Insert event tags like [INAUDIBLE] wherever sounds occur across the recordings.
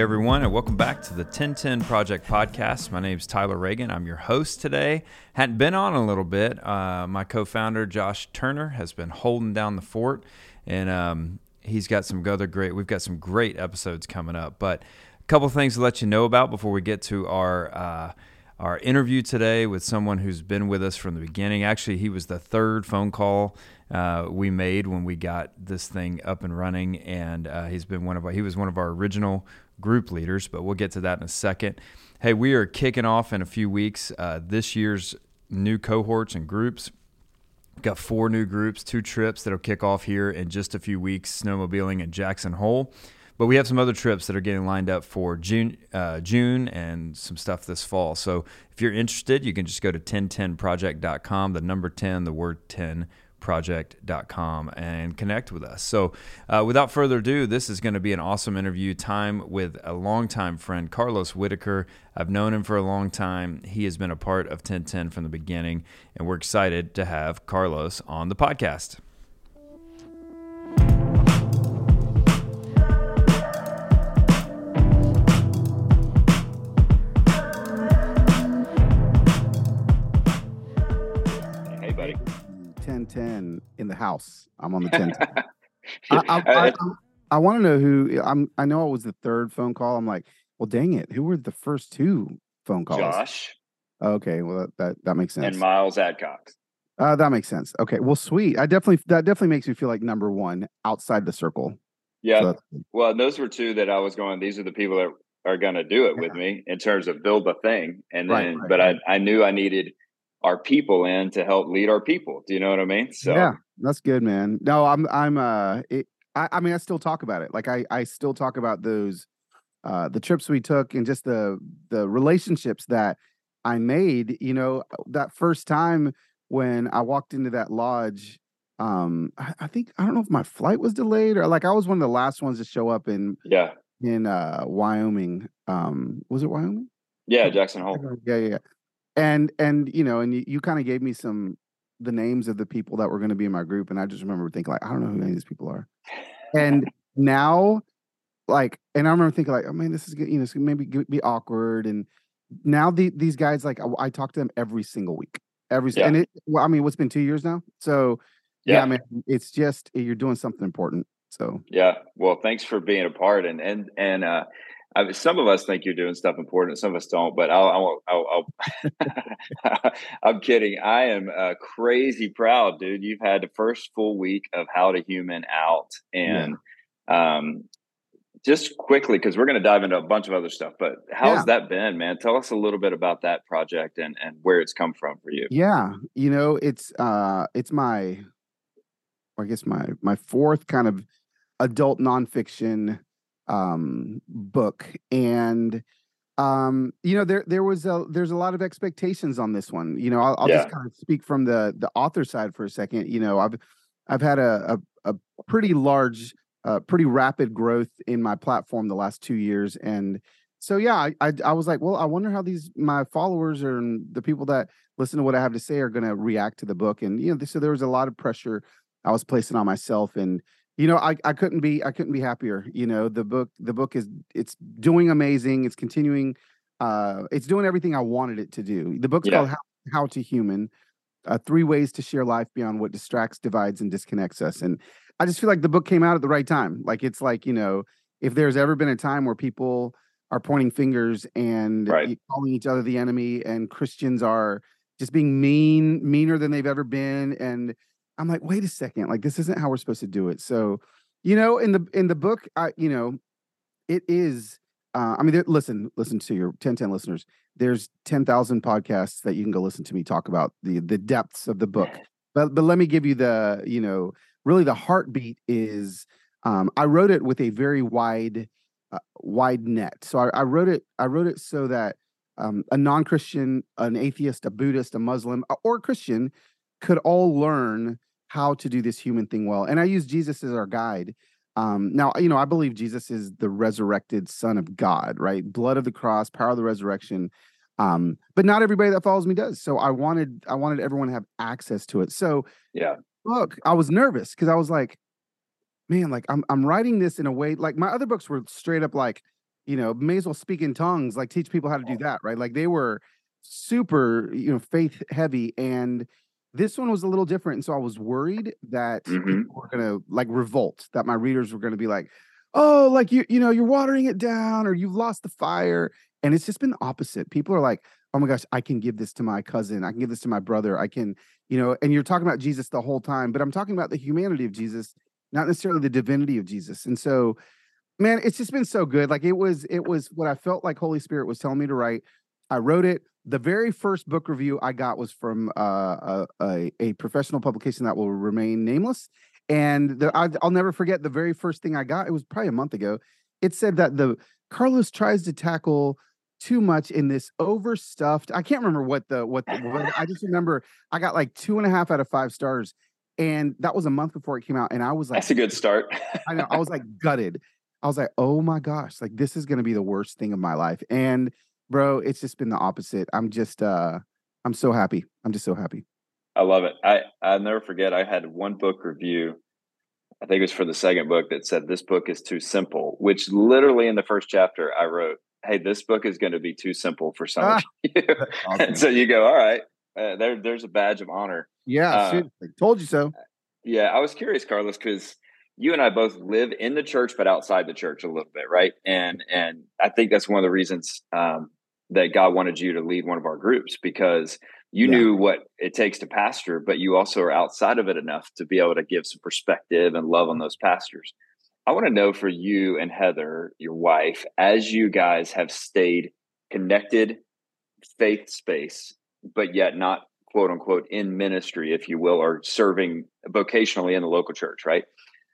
Everyone, and welcome back to the 1010 Project Podcast. My name is Tyler Reagan. I'm your host today. Hadn't been on a little bit. Uh, my co-founder Josh Turner has been holding down the fort, and um, he's got some other great. We've got some great episodes coming up. But a couple things to let you know about before we get to our uh, our interview today with someone who's been with us from the beginning. Actually, he was the third phone call uh, we made when we got this thing up and running, and uh, he's been one of our, he was one of our original group leaders. But we'll get to that in a second. Hey, we are kicking off in a few weeks uh, this year's new cohorts and groups. Got four new groups, two trips that'll kick off here in just a few weeks. Snowmobiling at Jackson Hole. But we have some other trips that are getting lined up for June, uh, June and some stuff this fall. So if you're interested, you can just go to 1010project.com, the number 10, the word 10 project.com and connect with us. So, uh, without further ado, this is going to be an awesome interview time with a longtime friend, Carlos Whitaker. I've known him for a long time. He has been a part of 1010 from the beginning, and we're excited to have Carlos on the podcast. 1010 in the house. I'm on the 1010. [LAUGHS] I, I, I, I, want to know who I'm. I know it was the third phone call. I'm like, well, dang it. Who were the first two phone calls? Josh Okay, well that that, that makes sense. and Miles Adcox. uh, that makes sense. Okay, well, sweet. I definitely that definitely makes me feel like number one outside the circle. Yeah. So well, those were two that I was going, these are the people that are going to do it with me in terms of build the thing. And Right, then, right, but right. I, I knew I needed our people in to help lead our people. Do you know what I mean? So, yeah, that's good, man. No, I'm I'm uh, it, I I mean, I still talk about it. Like I I still talk about those, uh, the trips we took and just the the relationships that I made. You know, that first time when I walked into that lodge. Um, I, I think I don't know if my flight was delayed or like I was one of the last ones to show up in yeah. in uh Wyoming. Um, was it Wyoming? Yeah. Jackson Hole. Yeah, yeah, yeah. And and you know, and you, you kind of gave me some the names of the people that were going to be in my group, and I just remember thinking like, I don't know who any of these people are. And [LAUGHS] now, like, and I remember thinking like, oh man, this is good, you know, maybe be awkward. And now the, these guys, like, I, I talk to them every single week, every Yeah. and it. Well, I mean, what's been two years now? So yeah, Yeah. I mean, it's just you're doing something important. So Yeah. Well, thanks for being a part. And, and, and, uh, I, some of us think you're doing stuff important, some of us don't. But I'll, I'll, I'll, I'll [LAUGHS] I'm kidding. I am uh, crazy proud, dude. You've had the first full week of How to Human out, and um, just quickly because we're going to dive into a bunch of other stuff. But how's Yeah. that been, man? Tell us a little bit about that project and and where it's come from for you. Yeah, you know, it's uh it's my or I guess my my fourth kind of adult nonfiction um book. And um, you know, there there was a there's a lot of expectations on this one. You know, I'll, I'll just kind of speak from the the author side for a second. You know, I've I've had a a, a pretty large uh, pretty rapid growth in my platform the last two years and so yeah I, I i was like well i wonder how these my followers or the people that listen to what i have to say are going to react to the book and you know so there was a lot of pressure i was placing on myself and you know i i couldn't be i couldn't be happier you know the book the book is it's doing amazing it's continuing uh it's doing everything i wanted it to do the book's Yeah. called how, how to human uh, three ways to share life beyond what distracts divides and disconnects us and i just feel like the book came out at the right time like it's like you know if there's ever been a time where people are pointing fingers and Right. calling each other the enemy and christians are just being mean meaner than they've ever been and i'm like wait a second like this isn't how we're supposed to do it so you know in the in the book i you know it is uh, I mean, there, listen, listen to your 1010 listeners. There's 10,000 podcasts that you can go listen to me talk about the the depths of the book. [LAUGHS] But but let me give you the, you know, really the heartbeat is um, I wrote it with a very wide uh, wide net. So I, I wrote it I wrote it so that um, a non-Christian, an atheist, a Buddhist, a Muslim, uh, or a Christian could all learn how to do this human thing well. And I use Jesus as our guide. Um, now, you know, I believe Jesus is the resurrected Son of God, right? Blood of the cross, power of the resurrection. Um, but not everybody that follows me does. So I wanted, I wanted everyone to have access to it. So Yeah. look, I was nervous because I was like, man, like I'm I'm writing this in a way like my other books were straight up like you know, may as well speak in tongues, like teach people how to do that, right? Like they were super, you know, faith heavy. And this one was a little different. And so I was worried that Mhm. people were gonna like revolt, that my readers were gonna be like, oh, like you, you know, you're watering it down or you've lost the fire. And it's just been opposite. People are like, oh my gosh, I can give this to my cousin. I can give this to my brother. I can, you know, and you're talking about Jesus the whole time, but I'm talking about the humanity of Jesus, not necessarily the divinity of Jesus. And so, man, it's just been so good. Like it was, it was what I felt like Holy Spirit was telling me to write. I wrote it. The very first book review I got was from uh, a, a, a professional publication that will remain nameless. And the, I, I'll never forget the very first thing I got. It was probably a month ago. It said that the Carlos tries to tackle too much in this overstuffed. I can't remember what the what the what, I just remember I got like two and a half out of five stars, and that was a month before it came out, and I was like, That's a good start. I know I was like gutted. I was like, oh my gosh, like this is gonna be the worst thing of my life, and bro, it's just been the opposite. I'm just uh, I'm so happy. I'm just so happy. I love it. I I'll never forget. I had one book review. I think it was for the second book that said this book is too simple. Which literally in the first chapter I wrote, "Hey, this book is going to be too simple for some of [LAUGHS] you." and so you go, "All right, uh, there there's a badge of honor." Yeah, uh, seriously. told you so. Yeah, I was curious, Carlos, because you and I both live in the church but outside the church a little bit, right? And and I think that's one of the reasons um, that God wanted you to lead one of our groups because you Yeah. knew what it takes to pastor, but you also are outside of it enough to be able to give some perspective and love on those pastors. I want to know for you and Heather, your wife, as you guys have stayed connected, faith space, but yet not quote unquote in ministry, if you will, or serving vocationally in the local church, right?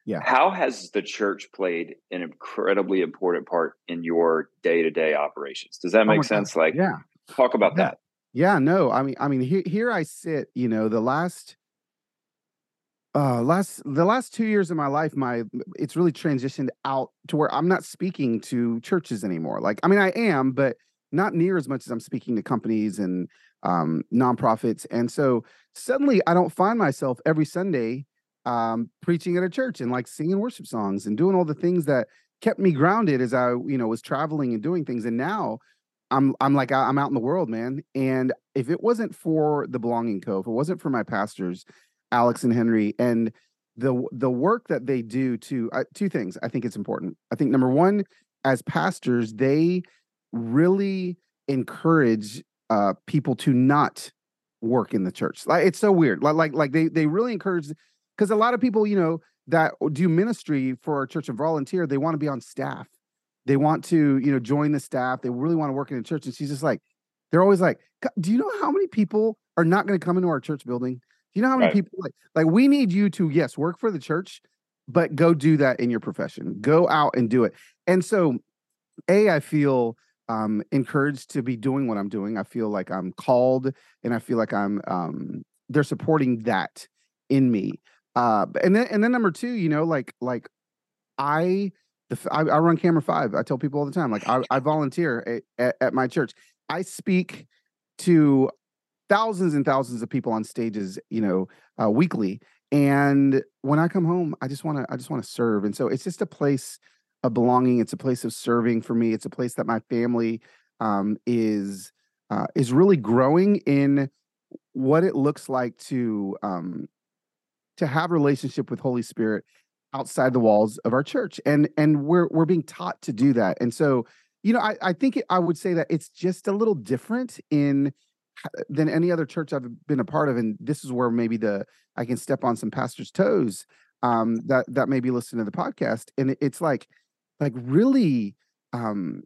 Yeah. How has the church played an incredibly important part in your day to day operations? Does that Oh make God. sense? Like, Yeah. talk about Yeah. that. Yeah, no, I mean, I mean, here, here I sit. You know, the last, uh, last, the last two years of my life, my it's really transitioned out to where I'm not speaking to churches anymore. Like, I mean, I am, but not near as much as I'm speaking to companies and um, nonprofits. And so suddenly, I don't find myself every Sunday um, preaching at a church and like singing worship songs and doing all the things that kept me grounded as I, you know, was traveling and doing things. And now I'm I'm like I'm out in the world, man. And if it wasn't for the Belonging Co, if it wasn't for my pastors, Alex and Henry, and the the work that they do to uh, two things, I think it's important. I think number one, as pastors, they really encourage uh, people to not work in the church. Like it's so weird. Like like like they they really encourage because a lot of people, you know, that do ministry for our church and volunteer, they want to be on staff. They want to you know join the staff they really want to work in a church and she's just like they're always like do you know how many people are not going to come into our church building? Do you know how many Right. people like like we need you to yes work for the church but go do that in your profession. Go out and do it. And so a i feel um encouraged to be doing what i'm doing. I feel like i'm called and i feel like i'm um they're supporting that in me uh and then and then number two you know like like i the I, I run camera five i tell people all the time like i, I volunteer at, at, at my church. I speak to thousands and thousands of people on stages you know uh, weekly and when i come home i just want to i just want to serve and so it's just a place of belonging it's a place of serving for me it's a place that my family um, is uh, is really growing in what it looks like to um, to have relationship with holy spirit outside the walls of our church and and we're we're being taught to do that. And so you know i i think it, i would say that it's just a little different in than any other church i've been a part of and this is where maybe the i can step on some pastors toes um that that may be listening to the podcast and it- it's like like really um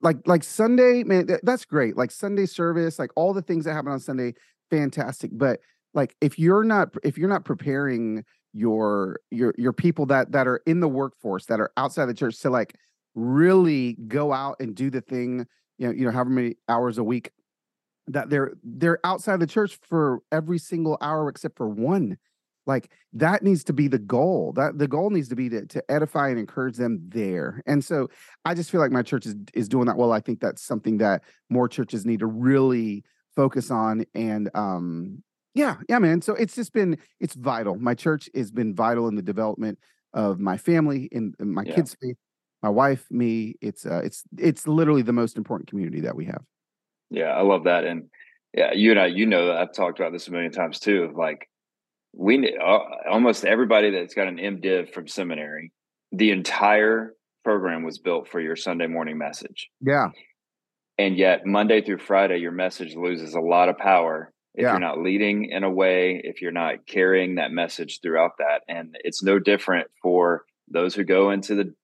like like sunday man th- that's great like sunday service like all the things that happen on sunday fantastic but like if you're not if you're not preparing your your your people that that are in the workforce that are outside the church to like really go out and do the thing you know you know however many hours a week that they're they're outside the church for every single hour except for one like that needs to be the goal. That the goal needs to be to, to edify and encourage them there. And so i just feel like my church is is doing that well. I think that's something that more churches need to really focus on and um yeah yeah man so it's just been it's vital my church has been vital in the development of my family in, in my Yeah. kids faith my wife, me. It's uh, it's it's literally the most important community that we have. Yeah, I love that, and yeah, you and I, you know, I've talked about this a million times too. Like we uh, almost everybody that's got an MDiv from seminary, the entire program was built for your Sunday morning message. Yeah. And yet Monday through Friday, your message loses a lot of power if yeah. you're not leading in a way, if you're not carrying that message throughout that. And it's no different for those who go into the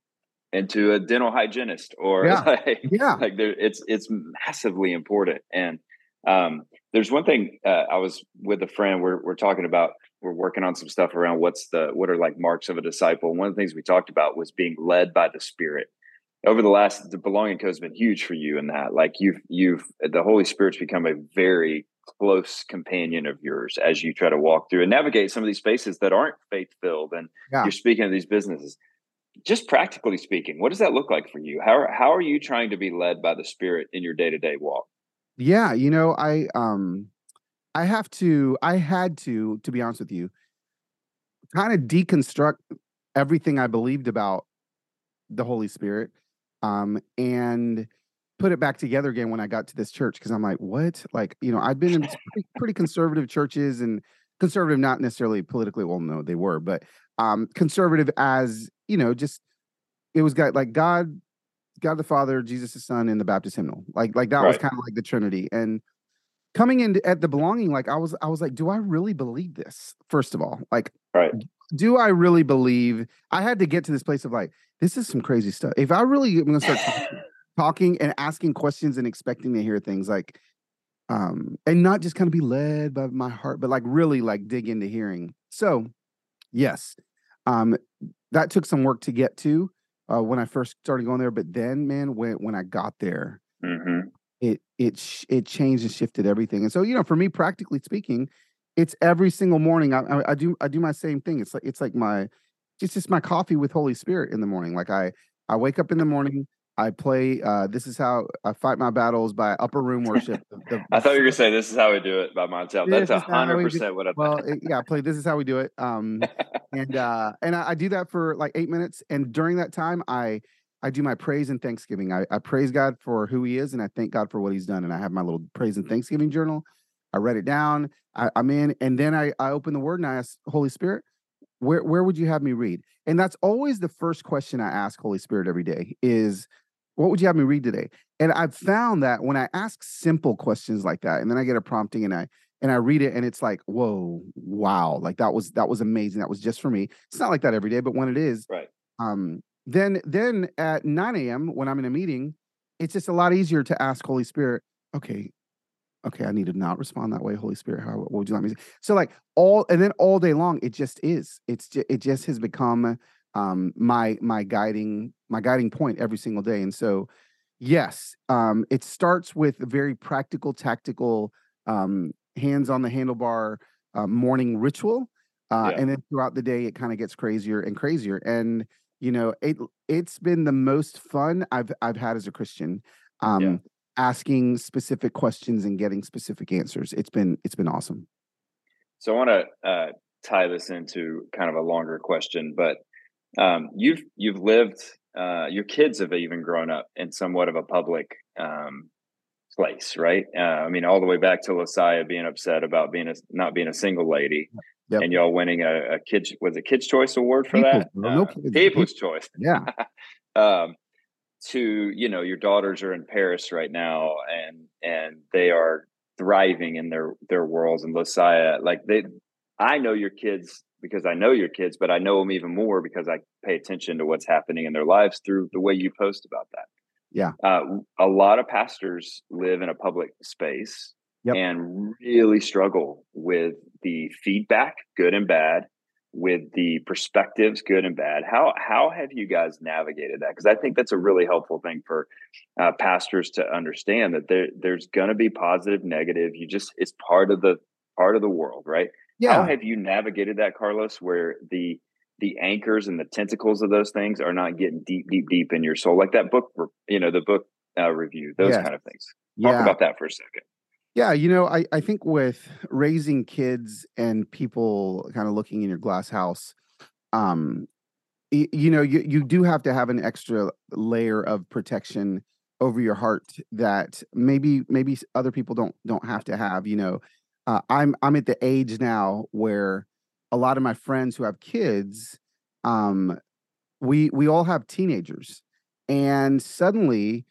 into a dental hygienist or yeah. [LAUGHS] like, yeah. like there, it's it's massively important. And um, there's one thing uh, I was with a friend. We're we're talking about. We're working on some stuff around what's the what are like marks of a disciple. One of the things we talked about was being led by the Spirit. Over the last, the Belonging Co has been huge for you in that. Like you've you've the Holy Spirit's become a very close companion of yours as you try to walk through and navigate some of these spaces that aren't faith filled. And yeah. you're speaking of these businesses. Just practically speaking, what does that look like for you? How how are you trying to be led by the Spirit in your day to day walk? Yeah, you know, I um I have to I had to to be honest with you kind of deconstruct everything I believed about the Holy Spirit um and put it back together again when I got to this church because I'm like, what? Like, you know, I've been in [LAUGHS] pretty, pretty conservative churches and conservative not necessarily politically well no they were but um conservative as you know just it was got like god God the Father, Jesus the Son, and the Baptist hymnal. Like like that right. was kind of like the Trinity. And coming in at the belonging, like I was I was like, do I really believe this? First of all, like, right. do I really believe? I had to get to this place of like, this is some crazy stuff. If I really am gonna start talking, talking and asking questions and expecting to hear things like, um, and not just kind of be led by my heart, but like really like dig into hearing. So, yes, um, that took some work to get to uh, when I first started going there. But then, man, when when I got there, mm-hmm. it it sh- it changed and shifted everything. And so, you know, for me, practically speaking, it's every single morning. I, I, I do I do my same thing. It's like it's like my it's just my coffee with Holy Spirit in the morning. Like I I wake up in the morning. I play. Uh, this is how I fight my battles by upper room worship. The, the, [LAUGHS] I thought you were gonna say this is how we do it by myself. That's a hundred percent what I. Well, it, yeah, I play. This is how we do it. Um, [LAUGHS] and uh, and I, I, do that for like eight minutes, and during that time, I I do my praise and thanksgiving. I, I praise God for who He is, and I thank God for what He's done. And I have my little praise and thanksgiving journal. I write it down. I, I'm in, and then I I open the Word and I ask Holy Spirit, where where would you have me read? And that's always the first question I ask Holy Spirit every day is what would you have me read today? And I've found that when I ask simple questions like that, and then I get a prompting and I and I read it and it's like, whoa, wow, like that was that was amazing. That was just for me. It's not like that every day, but when it is, right. Um, then then at 9 a.m. when I'm in a meeting, it's just a lot easier to ask Holy Spirit, okay, okay, I need to not respond that way, Holy Spirit. How what would you like me to? So like all and then all day long, it just is. It's just, it just has become um my my guiding my guiding point every single day and so yes um it starts with a very practical tactical um hands on the handlebar uh, morning ritual uh yeah. and then throughout the day it kind of gets crazier and crazier and you know it it's been the most fun i've i've had as a christian um yeah. asking specific questions and getting specific answers it's been it's been awesome so i want to uh tie this into kind of a longer question but um, you've you've lived uh, your kids have even grown up in somewhat of a public um, place, right? Uh, I mean, all the way back to Losiah being upset about being a not being a single lady, yep. and y'all winning a, a kids was a Kids Choice Award for People's, that. No, uh, kids, People's Choice, yeah. [LAUGHS] um, to you know, your daughters are in Paris right now, and and they are thriving in their their worlds. And Losiah, like they, I know your kids because I know your kids, but I know them even more because I pay attention to what's happening in their lives through the way you post about that. Yeah. Uh, a lot of pastors live in a public space yep. and really struggle with the feedback, good and bad, with the perspectives, good and bad. How how have you guys navigated that? Because I think that's a really helpful thing for uh, pastors to understand that there there's going to be positive, negative. You just it's part of the part of the world, right? Yeah. How have you navigated that, Carlos, where the the anchors and the tentacles of those things are not getting deep, deep, deep in your soul, like that book, you know, the book uh, review, those yes. kind of things. Talk yeah. about that for a second. Yeah, you know, I, I think with raising kids and people kind of looking in your glass house, um, you know you, you do have to have an extra layer of protection over your heart that maybe maybe other people don't don't have to have you know uh, i'm i'm at the age now where a lot of my friends who have kids um we we all have teenagers and suddenly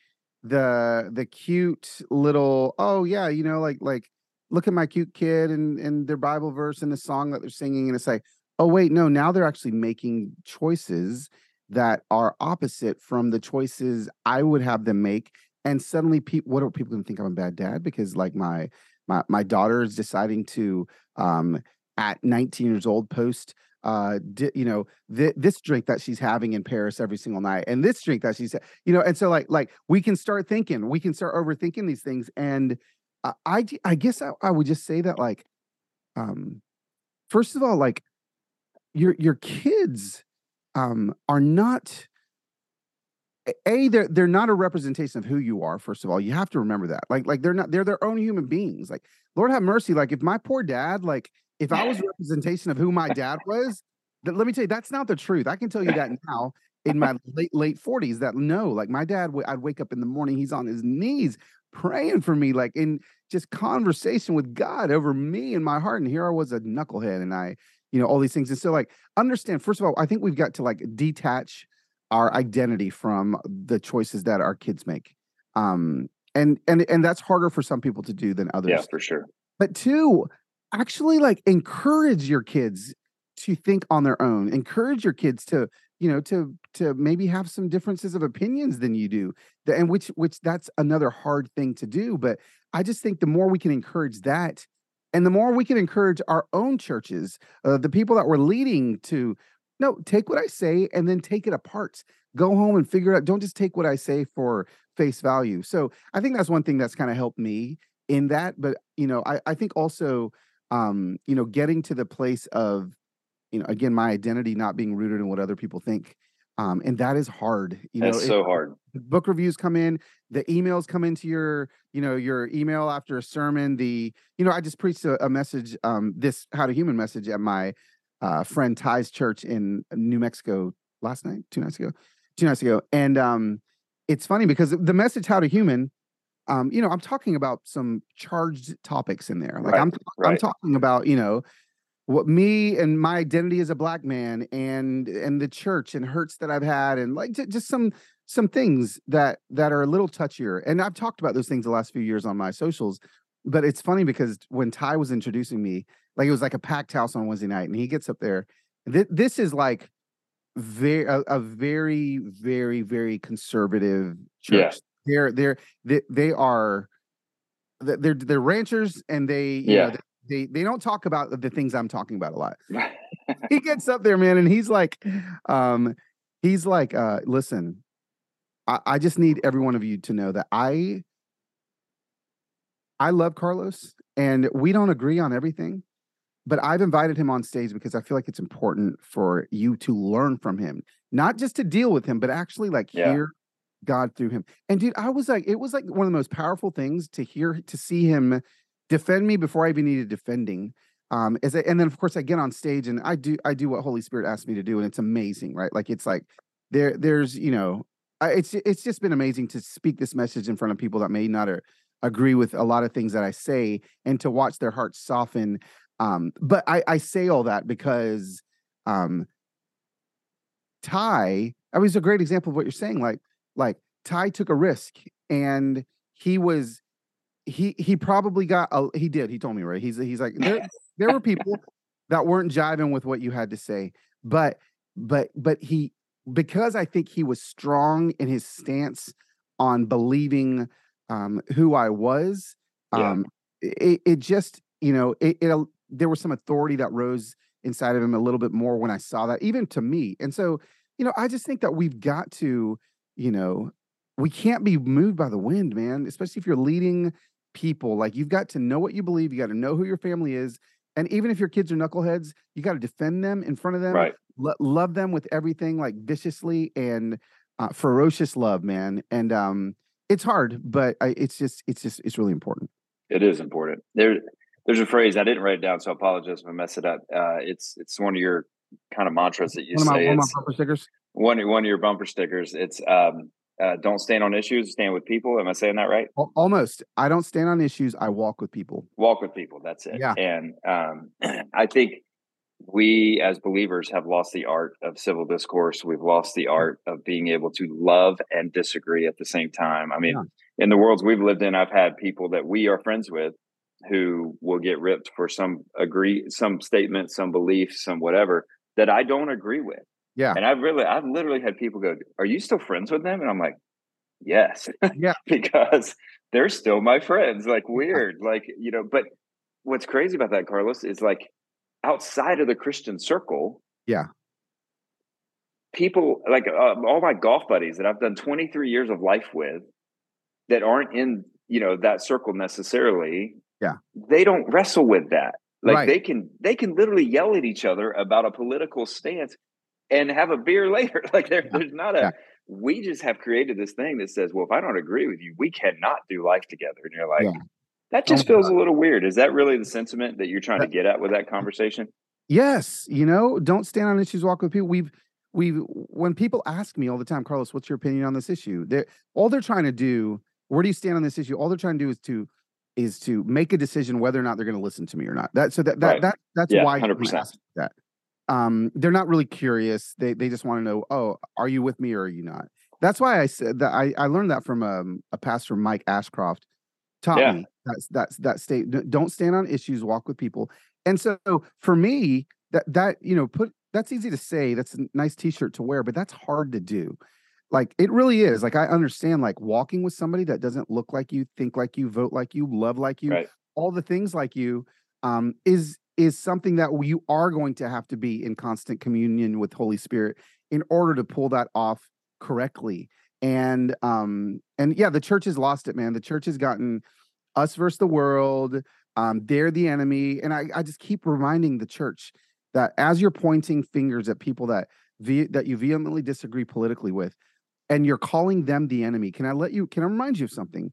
the the cute little oh yeah you know like like look at my cute kid and and their bible verse and the song that they're singing and it's like oh wait no now they're actually making choices that are opposite from the choices i would have them make and suddenly people what are people going to think i'm a bad dad? Because like my my my daughter is deciding to um at 19 years old post uh di- you know th- this drink that she's having in paris every single night and this drink that she's you know and so like like we can start thinking we can start overthinking these things and uh, i i guess I, I would just say that like um first of all like your your kids um are not a they're they're not a representation of who you are first of all you have to remember that like like they're not they're their own human beings like lord have mercy like if my poor dad like if I was a representation of who my dad was, let me tell you, that's not the truth. I can tell you that now in my late late 40s that no, like my dad, I'd wake up in the morning, he's on his knees praying for me, like in just conversation with God over me and my heart. And here I was a knucklehead and I, you know, all these things. And so, like, understand, first of all, I think we've got to like detach our identity from the choices that our kids make. Um, and and and that's harder for some people to do than others. Yeah, for sure. But two, actually like encourage your kids to think on their own encourage your kids to you know to to maybe have some differences of opinions than you do and which which that's another hard thing to do but i just think the more we can encourage that and the more we can encourage our own churches uh, the people that we're leading to no take what i say and then take it apart go home and figure it out don't just take what i say for face value so i think that's one thing that's kind of helped me in that but you know i, I think also um, you know, getting to the place of, you know, again, my identity not being rooted in what other people think. Um, and that is hard. You That's know, so hard. book reviews come in, the emails come into your, you know, your email after a sermon. The, you know, I just preached a, a message, um, this how to human message at my uh, friend Ty's church in New Mexico last night, two nights ago, two nights ago. And um, it's funny because the message how to human um, you know, I'm talking about some charged topics in there. Like right, I'm right. I'm talking about, you know, what me and my identity as a black man and and the church and hurts that I've had and like just some some things that that are a little touchier. And I've talked about those things the last few years on my socials. But it's funny because when Ty was introducing me, like it was like a packed house on Wednesday night, and he gets up there. Th- this is like very a, a, very very very conservative church. Yeah they're they're they, they are they're they're ranchers and they yeah. Know, they they don't talk about the things I'm talking about a lot. [LAUGHS] he gets up there, man, and he's like, um, he's like, uh, listen, I, I just need every one of you to know that I I love Carlos and we don't agree on everything, but I've invited him on stage because I feel like it's important for you to learn from him, not just to deal with him, but actually like yeah. hear God through him. And dude, I was like, it was like one of the most powerful things to hear to see him defend me before I even needed defending. Um, as I, and then of course I get on stage and I do I do what Holy Spirit asked me to do, and it's amazing, right? Like it's like there there's you know I, it's it's just been amazing to speak this message in front of people that may not uh, agree with a lot of things that I say, and to watch their hearts soften. Um, but I, I say all that because um, Ty, I was a great example of what you're saying. Like like Ty took a risk and he was he he probably got a, he did he told me right he's he's like there, [LAUGHS] there were people that weren't jiving with what you had to say but but but he because I think he was strong in his stance on believing um who I was um yeah. it, it just you know it, it there was some authority that rose inside of him a little bit more when I saw that even to me and so you know I just think that we've got to you know, we can't be moved by the wind, man, especially if you're leading people. Like you've got to know what you believe, you got to know who your family is. And even if your kids are knuckleheads, you got to defend them in front of them, right. Lo- love them with everything like viciously and uh, ferocious love, man. And um, it's hard, but I, it's just, it's just, it's really important. It is important. There, there's a phrase I didn't write it down, so I apologize if I mess it up. Uh, it's, it's one of your kind of mantras that you one of my, say. one of my bumper stickers. one one of your bumper stickers. It's um, uh, don't stand on issues, stand with people. Am I saying that right? Almost. I don't stand on issues. I walk with people. Walk with people. That's it. Yeah. And um, [CLEARS THROAT] I think we as believers have lost the art of civil discourse. We've lost the art of being able to love and disagree at the same time. I mean, Yeah. in the worlds we've lived in, I've had people that we are friends with who will get ripped for some agree, some statement, some belief, some whatever that I don't agree with. Yeah. And I've really, I've literally had people go, "Are you still friends with them?" And I'm like, "Yes." Yeah. [LAUGHS] because they're still my friends. Like weird, like you know. But what's crazy about that, Carlos, is like outside of the Christian circle. Yeah. People like uh, all my golf buddies that I've done 23 years of life with, that aren't in you know that circle necessarily. Yeah. they don't wrestle with that. Like Right. they can they can literally yell at each other about a political stance and have a beer [LAUGHS] later. Like there, there's not a Yeah. we just have created this thing that says, well, if I don't agree with you, we cannot do life together. And you're like, Yeah. that just Oh feels a little weird. Is that really the sentiment that you're trying to get at with that conversation? Yes, you know, don't stand on issues, walk with people. We've we've when people ask me all the time, Carlos, what's your opinion on this issue? They're all they're trying to do, where do you stand on this issue? All they're trying to do is to is to make a decision whether or not they're going to listen to me or not. That so that that Right. that that's Yeah, why 100%. That. Um, they're not really curious. They they just want to know, oh, are you with me or are you not? That's why I said that I, I learned that from um, a pastor, Mike Ashcraft, taught Yeah. me that's that's that state. Don't stand on issues, walk with people. And so for me, that that you know, put that's easy to say. That's a nice T-shirt to wear, but that's hard to do. Like it really is. Like I understand, like walking with somebody that doesn't look like you, think like you, vote like you, love like you, Right. all the things like you, um, is is something that you are going to have to be in constant communion with Holy Spirit in order to pull that off correctly. And um, and yeah, the church has lost it, man. The church has gotten us versus the world. Um, they're the enemy, and I, I just keep reminding the church that as you're pointing fingers at people that ve- that you vehemently disagree politically with, and you're calling them the enemy, can I let you? Can I remind you of something?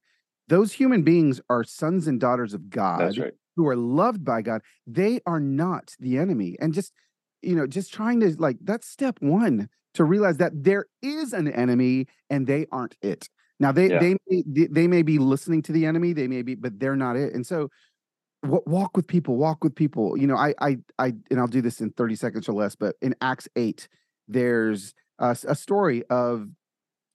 Those human beings are sons and daughters of God right. who are loved by God. They are not the enemy, and just you know, just trying to like that's step one to realize that there is an enemy and they aren't it. Now they Yeah. they may, they- may be listening to the enemy, they may be, but they're not it. And so, walk with people, walk with people. You know, I I I and I'll do this in thirty seconds or less. But in Acts eight, there's a story of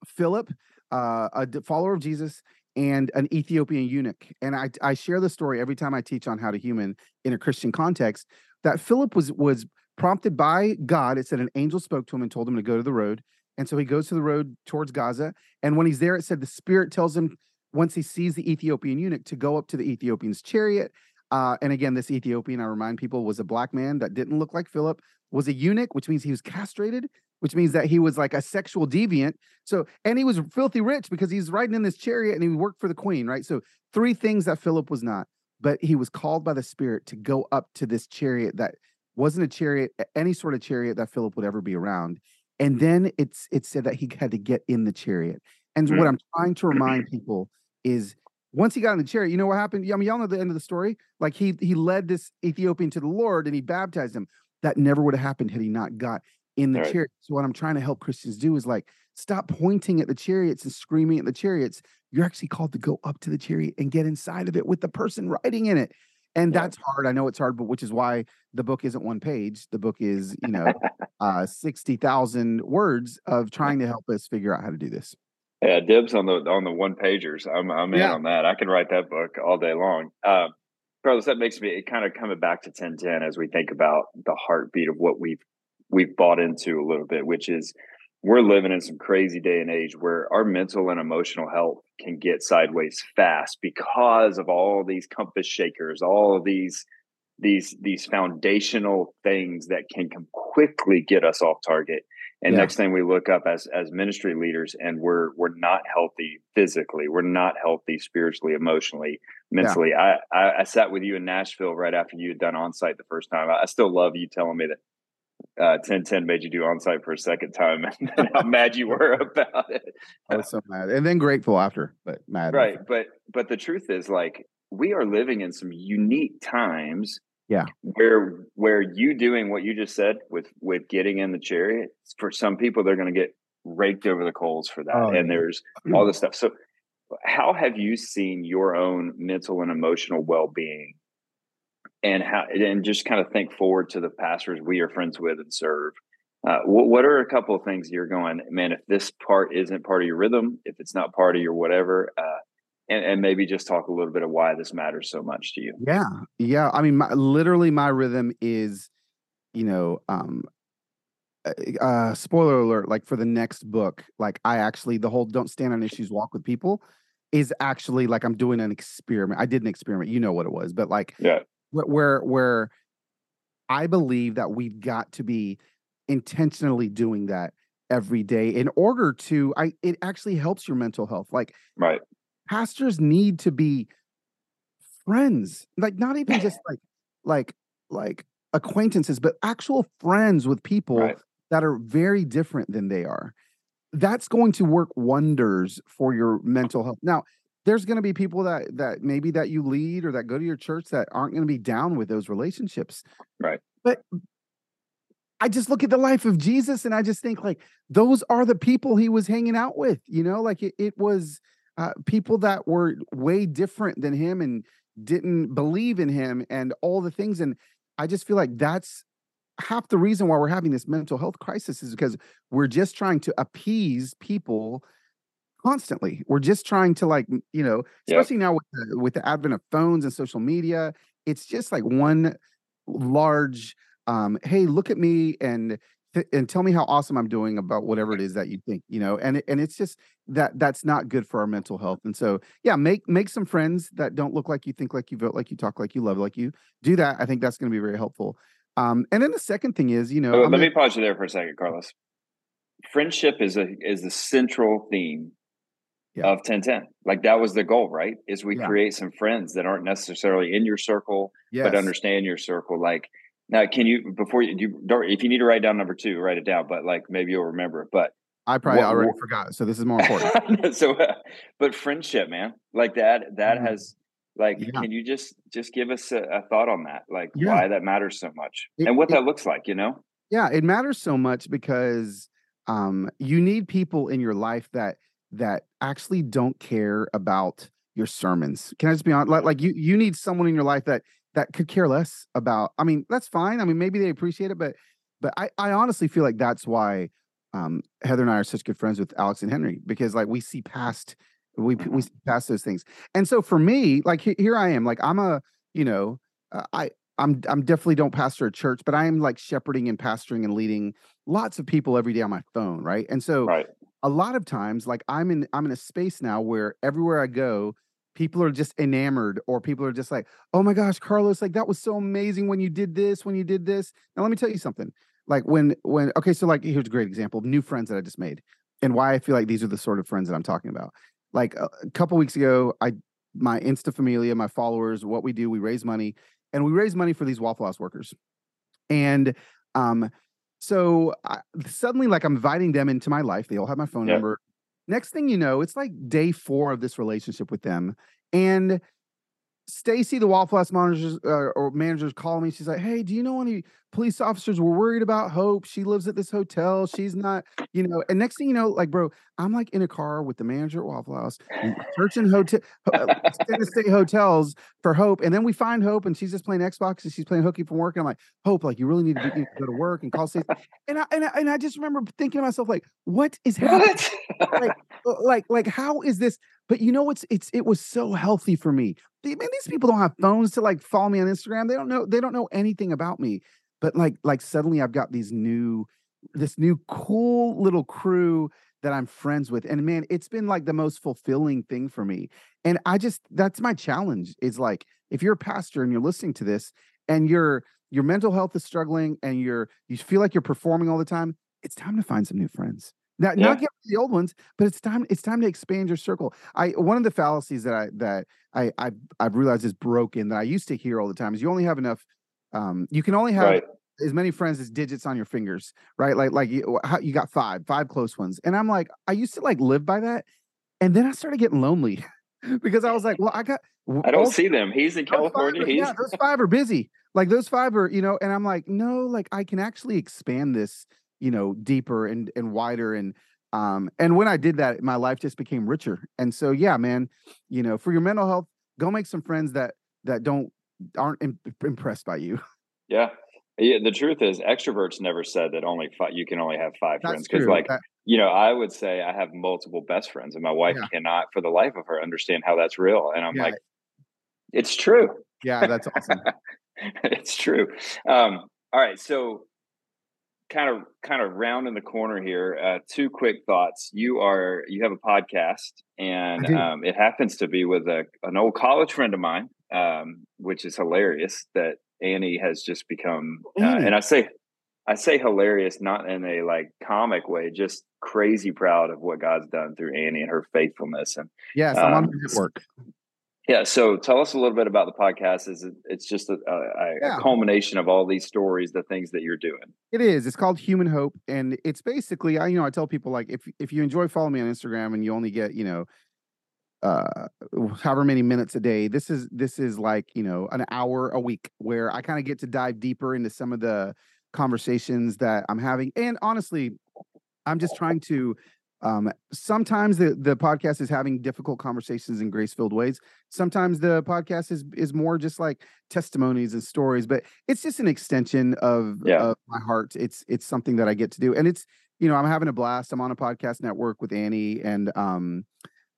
Philip, uh, a follower of Jesus, and an Ethiopian eunuch. And I I share the story every time I teach on how to human in a Christian context. That Philip was was prompted by God. It said an angel spoke to him and told him to go to the road. And so he goes to the road towards Gaza. And when he's there, it said the Spirit tells him once he sees the Ethiopian eunuch to go up to the Ethiopian's chariot. Uh, and again, this Ethiopian, I remind people, was a black man that didn't look like Philip, was a eunuch, which means he was castrated, which means that he was like a sexual deviant. So, and he was filthy rich because he's riding in this chariot and he worked for the queen, right? So, three things that Philip was not, but he was called by the Spirit to go up to this chariot that wasn't a chariot, any sort of chariot that Philip would ever be around. And then it's it said that he had to get in the chariot. And what Mm. I'm trying to remind [CLEARS THROAT] people is once he got in the chariot, you know what happened? I mean, y'all know the end of the story. Like he he led this Ethiopian to the Lord and he baptized him. That never would have happened had he not got in the Right. chariot. So what I'm trying to help Christians do is like stop pointing at the chariots and screaming at the chariots. You're actually called to go up to the chariot and get inside of it with the person riding in it. And Yeah. that's hard. I know it's hard, but which is why the book isn't one page. The book is, you know, [LAUGHS] uh 60,000 words of trying to help us figure out how to do this. Yeah, dibs on the on the one pagers. I'm I'm in on that. I can write that book all day long. Um, Carlos, that makes me it kind of coming back to 1010 as we think about the heartbeat of what we've we've bought into a little bit, which is we're living in some crazy day and age where our mental and emotional health can get sideways fast because of all these compass shakers, all of these these these foundational things that can come quickly get us off target. And Yeah. next thing we look up as as ministry leaders and we're we're not healthy physically, we're not healthy spiritually, emotionally, mentally. I, I I sat with you in Nashville right after you had done Onsite the first time. I, I still love you telling me that uh 1010 made you do Onsite for a second time [LAUGHS] and how mad you were [LAUGHS] about it. I was so mad. And then grateful after, but mad. right but but the truth is like we are living in some unique times Yeah. Where where you doing what you just said with with getting in the chariot, for some people they're going to get raked over the coals for that. Oh, and yeah. there's [CLEARS THROAT] all this stuff. So how have you seen your own mental and emotional well-being and how and just kind of think forward to the pastors we are friends with and serve uh, what, what are a couple of things you're going man if this part isn't part of your rhythm if it's not part of your whatever uh, and, and maybe just talk a little bit of why this matters so much to you Yeah. Yeah. I mean, my, literally, my rhythm is, you know, um, uh, uh, spoiler alert, like for the next book, like I actually, the whole don't stand on issues, walk with people is actually like I'm doing an experiment. I did an experiment. You know what it was, but like yeah where, where I believe that we've got to be intentionally doing that every day in order to, I, it actually helps your mental health. Like, right. pastors need to be friends like not even just [LAUGHS] like like like acquaintances but actual friends with people right. that are very different than they are. That's going to work wonders for your mental health. Now there's going to be people that that maybe that you lead or that go to your church that aren't going to be down with those relationships right but I just look at the life of Jesus and I just think like those are the people he was hanging out with, you know, like it, it was uh, people that were way different than him and didn't believe in him and all the things. And I just feel like that's half the reason why we're having this mental health crisis is because we're just trying to appease people constantly. We're just trying to like, you know, Yep. especially now with the, with the advent of phones and social media, it's just like one large um hey look at me and th- and tell me how awesome i'm doing about whatever it is that you think you know and and it's just that that's not good for our mental health and so yeah make make some friends that don't look like you think like you vote like you talk like you love like you do that i think that's going to be very helpful um and then the second thing is you know Oh, let gonna- me pause you there for a second carlos friendship is a is the central theme Yeah. of 1010 like that was the goal right is we Yeah. create some friends that aren't necessarily in your circle yes. but understand your circle. Like now, can you before you, you don't if you need to write down number two, write it down. But like maybe you'll remember. it. But i probably what- already what- forgot so this is more important [LAUGHS] so, uh, but friendship, man, like that that Mhm. has like. Yeah. Can you just just give us a, a thought on that? Like Yeah. why that matters so much It- and what it- that looks like. You know. yeah it matters so much because um you need people in your life that that actually don't care about your sermons can i just be honest like, like you you need someone in your life that that could care less about i mean that's fine i mean maybe they appreciate it but but i i honestly feel like that's why um heather and i are such good friends with alex and henry because like we see past we we see past those things and so for me like he- here i am like i'm a you know uh, i I'm I'm definitely don't pastor a church, but I am like shepherding and pastoring and leading lots of people every day on my phone, right? And so Right. A lot of times, like I'm in I'm in a space now where everywhere I go, people are just enamored, or people are just like, "Oh my gosh, Carlos, like that was so amazing when you did this, when you did this." Now let me tell you something. Like when when okay, so like here's a great example of new friends that I just made, and why I feel like these are the sort of friends that I'm talking about. Like a, a couple weeks ago, I my Insta Familia, my followers, what we do, we raise money and we raise money for these Waffle House workers. And um, so I, suddenly, like I'm inviting them into my life. They all have my phone Yep. number. Next thing you know, it's like day four of this relationship with them, and Stacy, the Waffle House managers uh, or managers, call me. She's like, "Hey, do you know any police officers? We're worried about Hope. She lives at this hotel. She's not, you know." And next thing you know, like, bro, I'm like in a car with the manager at Waffle House, searching hotel, uh, stay hotels for Hope, and then we find Hope, and she's just playing Xbox and she's playing hooky from work. And I'm like, Hope, like, you really need to, be, you need to go to work and call Stacy. And I, and I and I just remember thinking to myself, like, what is happening? What? Uh, like like how is this but you know what's it's it was so healthy for me. Man these people don't have phones to like follow me on instagram. They don't know they don't know anything about me. But like like suddenly i've got these new this new cool little crew that i'm friends with. And man it's been like the most fulfilling thing for me. And i just that's my challenge is like if you're a pastor and you're listening to this and your your mental health is struggling and you're you feel like you're performing all the time it's time to find some new friends not, Yeah. not get the old ones, but it's time. It's time to expand your circle. I one of the fallacies that I that I I've, I've realized is broken that I used to hear all the time is you only have enough. Um, you can only have right. as many friends as digits on your fingers, right? Like like you, how, you got five, five close ones, and I'm like, I used to like live by that, and then I started getting lonely. [LAUGHS] because I was like, well, I got. I don't see them. He's in California. Are, He's yeah, those five are busy. Like those five are, you know, and I'm like, no, like I can actually expand this, you know, deeper and and wider and um and when I did that, my life just became richer. And so yeah, man, you know, for your mental health, go make some friends that that don't aren't impressed by you. [LAUGHS] Yeah. Yeah, the truth is, extroverts never said that only five, you can only have five That's friends because, like, that, you know, I would say I have multiple best friends, and my wife yeah. cannot, for the life of her, understand how that's real. And I'm yeah. like, it's true. Yeah, that's awesome. [LAUGHS] it's true. Um, all right, so kind of kind of rounding the corner here. Uh, two quick thoughts. You are you have a podcast, and um, it happens to be with a an old college friend of mine, um, which is hilarious. That Annie has just become, uh, and I say I say hilarious not in a like comic way, just crazy proud of what God's done through Annie and her faithfulness. And yes, I'm um, on the network. Yeah. So tell us a little bit about the podcast. Is it, it's just a, a, yeah. a, culmination of all these stories, the things that you're doing. It is. It's called Human Hope, and it's basically, I you know, I tell people like if if you enjoy following me on Instagram and you only get you know, uh, however many minutes a day, this is this is like you know an hour a week where I kind of get to dive deeper into some of the conversations that I'm having, and honestly, I'm just trying to um, sometimes the, the podcast is having difficult conversations in grace filled ways. Sometimes the podcast is is more just like testimonies and stories, but it's just an extension of, yeah. of my heart. It's it's something that I get to do, and it's you know I'm having a blast. I'm on a podcast network with Annie, and um,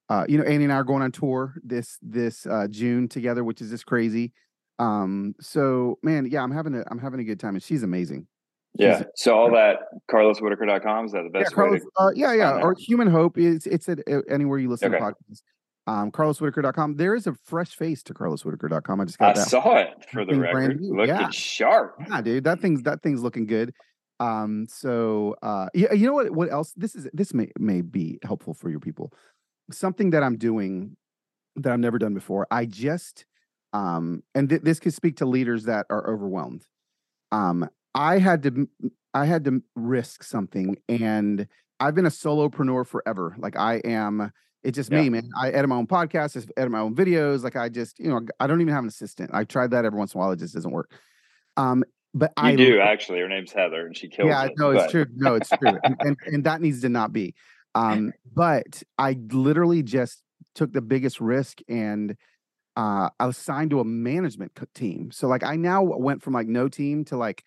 uh, you know Annie and I are going on tour this this uh, June together, which is just crazy. Um, so man, yeah, I'm having a I'm having a good time, and she's amazing. Yeah. So all that carloswhitaker.com is that the best yeah, Carlos, uh, yeah, yeah. Or Human Hope is it's at uh, anywhere you listen okay. to podcasts. Um, carloswhitaker.com. There is a fresh face to carloswhitaker.com. I just got I that. saw it [LAUGHS] for the record. Looking yeah. sharp. Yeah, dude. That thing's that thing's looking good. Um, so uh yeah, you know what what else? This is this may may be helpful for your people. Something that I'm doing that I've never done before. I just um and th- this could speak to leaders that are overwhelmed. Um, I had to I had to risk something and I've been a solopreneur forever. Like I am it's just yeah. me, man. I edit my own podcast, I edit my own videos. Like I just, you know, I don't even have an assistant. I tried that every once in a while. It just doesn't work. Um, but you I do actually. Her name's Heather, and she kills. Yeah, it, no, it's true. No, it's true, and, and, and that needs to not be. Um, but I literally just took the biggest risk, and uh, I was signed to a management team. So like, I now went from like no team to like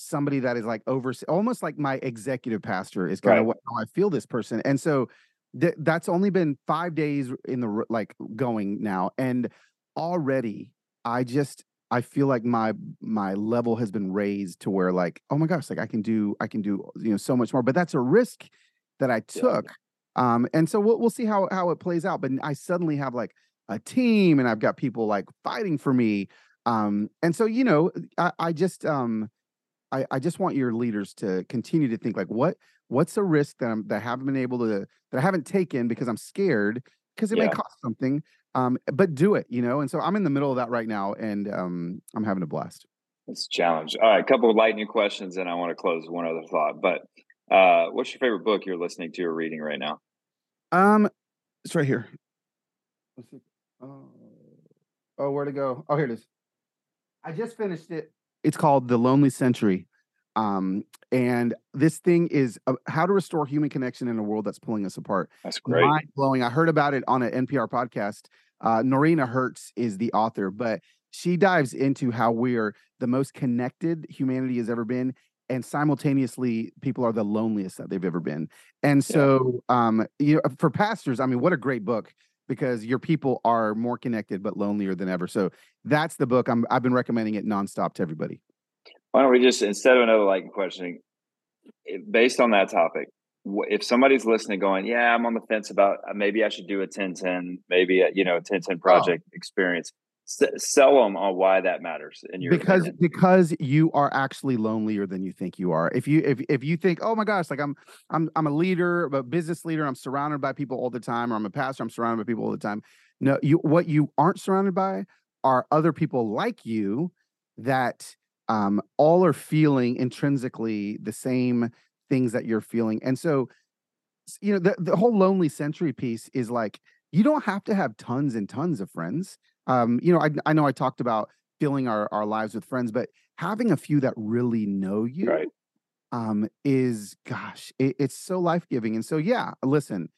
somebody that is like over almost like my executive pastor is kind right. of what, how I feel this person. And so th- that's only been five days in the like going now. And already I just I feel like my my level has been raised to where like, oh my gosh, like I can do I can do you know so much more. But that's a risk that I took. Yeah. Um, and so we'll we'll see how how it plays out. But I suddenly have like a team and I've got people like fighting for me. Um, and so you know, I, I just um I, I just want your leaders to continue to think like what what's a risk that I'm that I haven't been able to that I haven't taken because I'm scared because it yeah. may cost something. Um, but do it, you know. And so I'm in the middle of that right now, and um, I'm having a blast. It's a challenge. All right, a couple of lightning questions, and I want to close with one other thought. But uh, what's your favorite book you're listening to or reading right now? Um, it's right here. Oh, oh, where to go? Oh, here it is. I just finished it it's called The Lonely Century. Um, and this thing is uh, how to restore human connection in a world that's pulling us apart. That's great. Mind blowing. I heard about it on an NPR podcast. Uh, Noreena Hertz is the author, but she dives into how we're the most connected humanity has ever been and simultaneously people are the loneliest that they've ever been and so yeah. um you know for pastors i mean what a great book because your people are more connected but lonelier than ever. So that's the book. I'm I've been recommending it nonstop to everybody. Why don't we just instead of another like questioning, based on that topic, if somebody's listening, going, "Yeah, I'm on the fence about uh, maybe I should do a 10-10, maybe a, you know a 10-10 project oh. experience." Sell them on why that matters in your because opinion. because you are actually lonelier than you think you are if you if, if you think oh my gosh like i'm i'm i'm a leader a business leader i'm surrounded by people all the time or i'm a pastor i'm surrounded by people all the time no you what you aren't surrounded by are other people like you that um all are feeling intrinsically the same things that you're feeling and so you know the, the whole lonely century piece is like you don't have to have tons and tons of friends. Um, you know, I, I know I talked about filling our, our lives with friends, but having a few that really know you right. um, is, gosh, it, it's so life giving. And so, yeah, listen,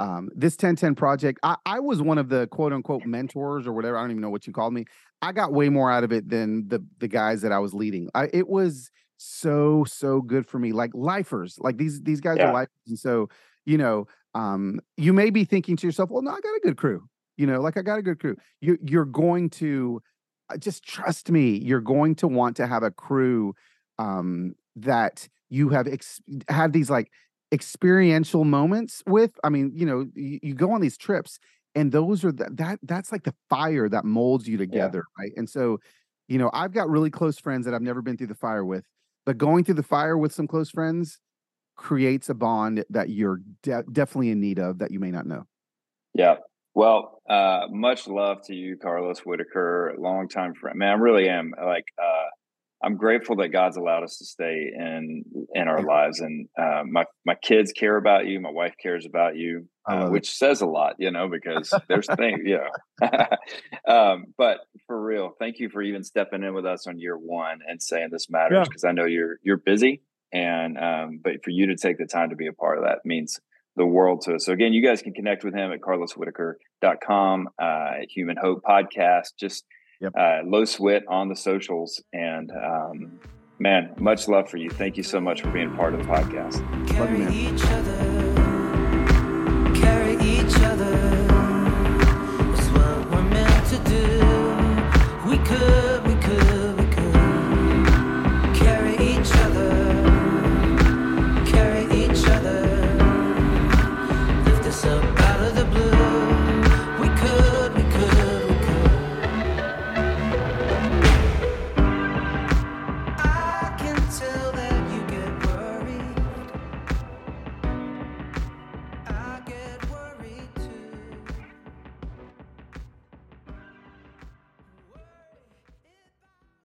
um, this 1010 project, I, I was one of the quote unquote mentors or whatever. I don't even know what you called me. I got way more out of it than the the guys that I was leading. I, it was so so good for me, like lifers. Like these these guys Yeah. are lifers, and so you know, um, you may be thinking to yourself, "Well, no, I got a good crew." You know, like I got a good crew. You you're going to uh, just trust me. You're going to want to have a crew um, that you have ex- had these like experiential moments with. I mean, you know, you, you go on these trips and those are the, that that's like the fire that molds you together right and so you know i've got really close friends that i've never been through the fire with but going through the fire with some close friends creates a bond that you're de- definitely in need of that you may not know Yeah. Well, uh, much love to you, Carlos Whitaker, longtime friend. Man, I really am. Like, uh, I'm grateful that God's allowed us to stay in in our Yeah. lives, and uh, my my kids care about you. My wife cares about you, uh, love it. which says a lot, you know, because there's things, you know. um, but for real, thank you for even stepping in with us on year one and saying this matters Yeah. because I know you're you're busy, and um, but for you to take the time to be a part of that means the world to us. So again, you guys can connect with him at carloswhitaker.com, uh, Human Hope Podcast, just Yep. uh, Loswhit on the socials. And um, man, much love for you. Thank you so much for being part of the podcast. Love you, Carry man.